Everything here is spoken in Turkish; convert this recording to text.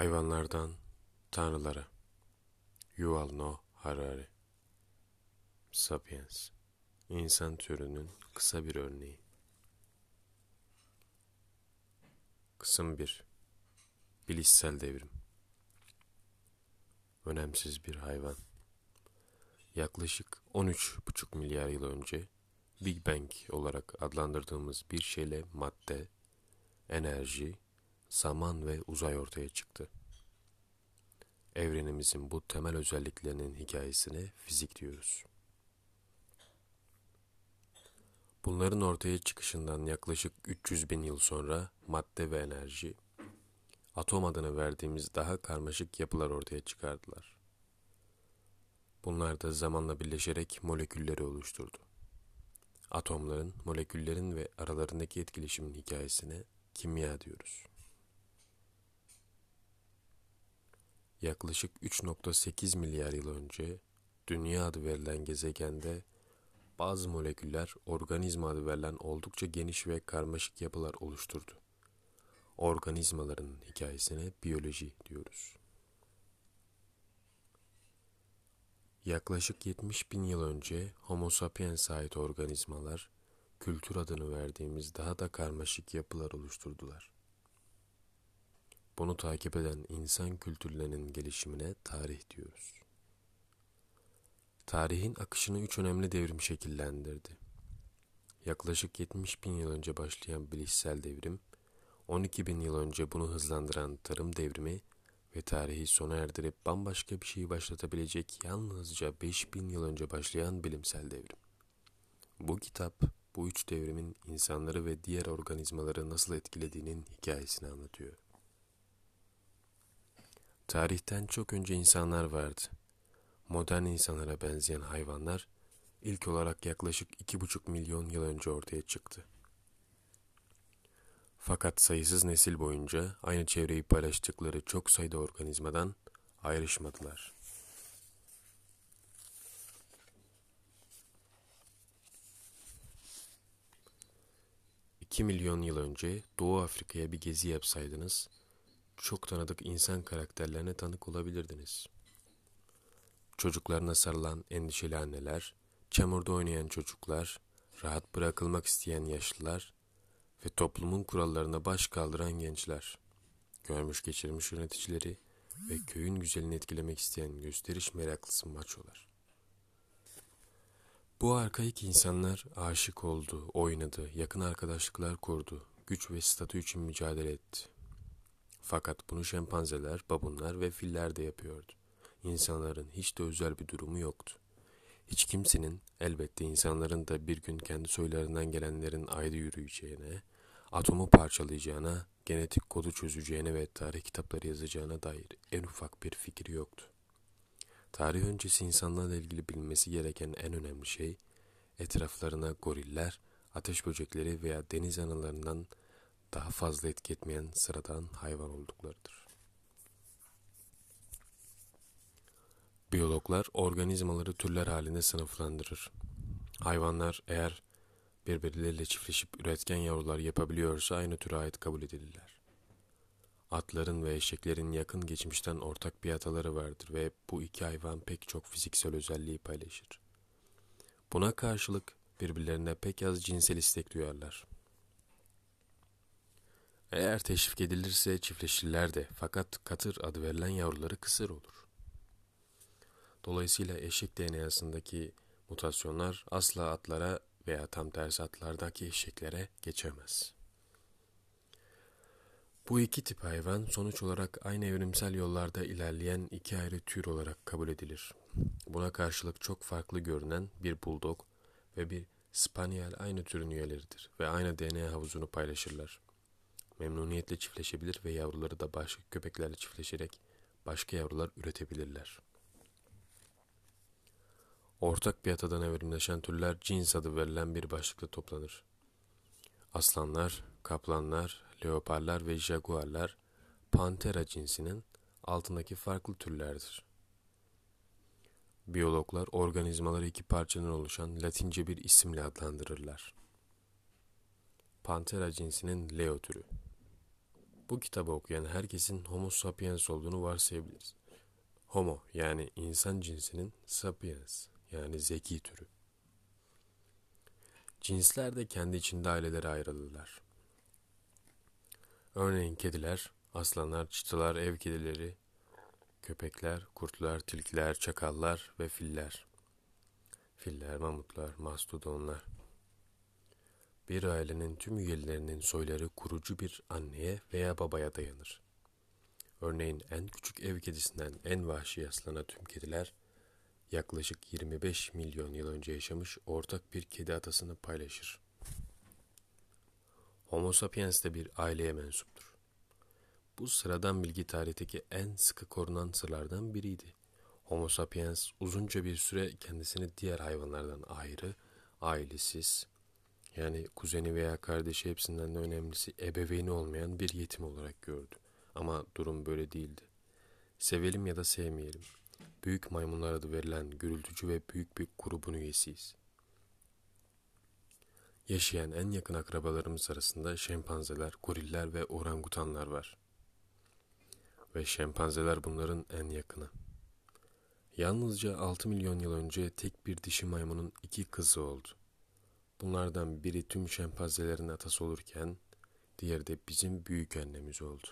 Hayvanlardan tanrılara. Yuval Noah Harari. Sapiens. İnsan türünün kısa bir örneği. Kısım 1. Bilişsel devrim. Önemsiz bir hayvan. Yaklaşık 13,5 milyar yıl önce Big Bang olarak adlandırdığımız bir şeyle madde, enerji, zaman ve uzay ortaya çıktı. Evrenimizin bu temel özelliklerinin hikayesine fizik diyoruz. Bunların ortaya çıkışından yaklaşık 300 bin yıl sonra madde ve enerji, atom adını verdiğimiz daha karmaşık yapılar ortaya çıkardılar. Bunlar da zamanla birleşerek molekülleri oluşturdu. Atomların, moleküllerin ve aralarındaki etkileşimin hikayesine kimya diyoruz. Yaklaşık 3.8 milyar yıl önce Dünya adı verilen gezegende bazı moleküller organizma adı verilen oldukça geniş ve karmaşık yapılar oluşturdu. Organizmaların hikayesine biyoloji diyoruz. Yaklaşık 70 bin yıl önce Homo sapiens ait organizmalar, kültür adını verdiğimiz daha da karmaşık yapılar oluşturdular. Bunu takip eden insan kültürlerinin gelişimine tarih diyoruz. Tarihin akışını üç önemli devrim şekillendirdi. Yaklaşık 70 bin yıl önce başlayan bilişsel devrim, 12 bin yıl önce bunu hızlandıran tarım devrimi ve tarihi sona erdirip bambaşka bir şeyi başlatabilecek yalnızca 5 bin yıl önce başlayan bilimsel devrim. Bu kitap, bu üç devrimin insanları ve diğer organizmaları nasıl etkilediğinin hikayesini anlatıyor. Tarihten çok önce insanlar vardı. Modern insanlara benzeyen hayvanlar ilk olarak yaklaşık iki buçuk milyon yıl önce ortaya çıktı. Fakat sayısız nesil boyunca aynı çevreyi paylaştıkları çok sayıda organizmadan ayrışmadılar. İki milyon yıl önce Doğu Afrika'ya bir gezi yapsaydınız, çok tanıdık insan karakterlerine tanık olabilirdiniz. Çocuklarına sarılan endişeli anneler, çamurda oynayan çocuklar, rahat bırakılmak isteyen yaşlılar ve toplumun kurallarına baş kaldıran gençler, görmüş geçirmiş yöneticileri ve köyün güzelini etkilemek isteyen gösteriş meraklısı maçolar. Bu arkaik insanlar aşık oldu, oynadı, yakın arkadaşlıklar kurdu, güç ve statü için mücadele etti. Fakat bunu şempanzeler, babunlar ve filler de yapıyordu. İnsanların hiç de özel bir durumu yoktu. Hiç kimsenin, elbette insanların da bir gün kendi soylarından gelenlerin ayrı yürüyeceğine, atomu parçalayacağına, genetik kodu çözeceğine ve tarih kitapları yazacağına dair en ufak bir fikri yoktu. Tarih öncesi insanlarla ilgili bilmesi gereken en önemli şey, etraflarına goriller, ateş böcekleri veya deniz analarından daha fazla etki etmeyen sıradan hayvan olduklarıdır. Biyologlar organizmaları türler halinde sınıflandırır. Hayvanlar eğer birbirleriyle çiftleşip üretken yavrular yapabiliyorsa aynı türe ait kabul edilirler. Atların ve eşeklerin yakın geçmişten ortak bir ataları vardır ve bu iki hayvan pek çok fiziksel özelliği paylaşır. Buna karşılık birbirlerine pek az cinsel istek duyarlar. Eğer teşvik edilirse çiftleşirler de fakat katır adı verilen yavruları kısır olur. Dolayısıyla eşek DNA'sındaki mutasyonlar asla atlara veya tam tersi atlardaki eşeklere geçemez. Bu iki tip hayvan sonuç olarak aynı evrimsel yollarda ilerleyen iki ayrı tür olarak kabul edilir. Buna karşılık çok farklı görünen bir buldog ve bir spaniel aynı türün üyeleridir ve aynı DNA havuzunu paylaşırlar memnuniyetle çiftleşebilir ve yavruları da başka köpeklerle çiftleşerek başka yavrular üretebilirler. Ortak bir atadan evrimleşen türler cins adı verilen bir başlıkta toplanır. Aslanlar, kaplanlar, leoparlar ve jaguarlar Panthera cinsinin altındaki farklı türlerdir. Biyologlar organizmaları iki parçadan oluşan Latince bir isimle adlandırırlar. Panthera cinsinin Leo türü. Bu kitabı okuyan herkesin Homo sapiens olduğunu varsayabiliriz. Homo yani insan cinsinin sapiens yani zeki türü. Cinsler de kendi içinde ailelere ayrılırlar. Örneğin kediler, aslanlar, çıtılar, ev kedileri, köpekler, kurtlar, tilkiler, çakallar ve filler. Filler, mamutlar, mastodonlar. Bir ailenin tüm üyelerinin soyları kurucu bir anneye veya babaya dayanır. Örneğin en küçük ev kedisinden en vahşi aslana tüm kediler yaklaşık 25 milyon yıl önce yaşamış ortak bir kedi atasını paylaşır. Homo sapiens de bir aileye mensuptur. Bu sıradan bilgi tarihteki en sıkı korunan sırlardan biriydi. Homo sapiens uzunca bir süre kendisini diğer hayvanlardan ayrı, ailesiz, yani kuzeni veya kardeşi hepsinden de önemlisi ebeveyni olmayan bir yetim olarak gördü. Ama durum böyle değildi. Sevelim ya da sevmeyelim. Büyük maymunlar adı verilen gürültücü ve büyük bir grubun üyesiyiz. Yaşayan en yakın akrabalarımız arasında şempanzeler, goriller ve orangutanlar var. Ve şempanzeler bunların en yakını. Yalnızca 6 milyon yıl önce tek bir dişi maymunun iki kızı oldu. Bunlardan biri tüm şempanzelerin atası olurken diğeri de bizim büyük annemiz oldu.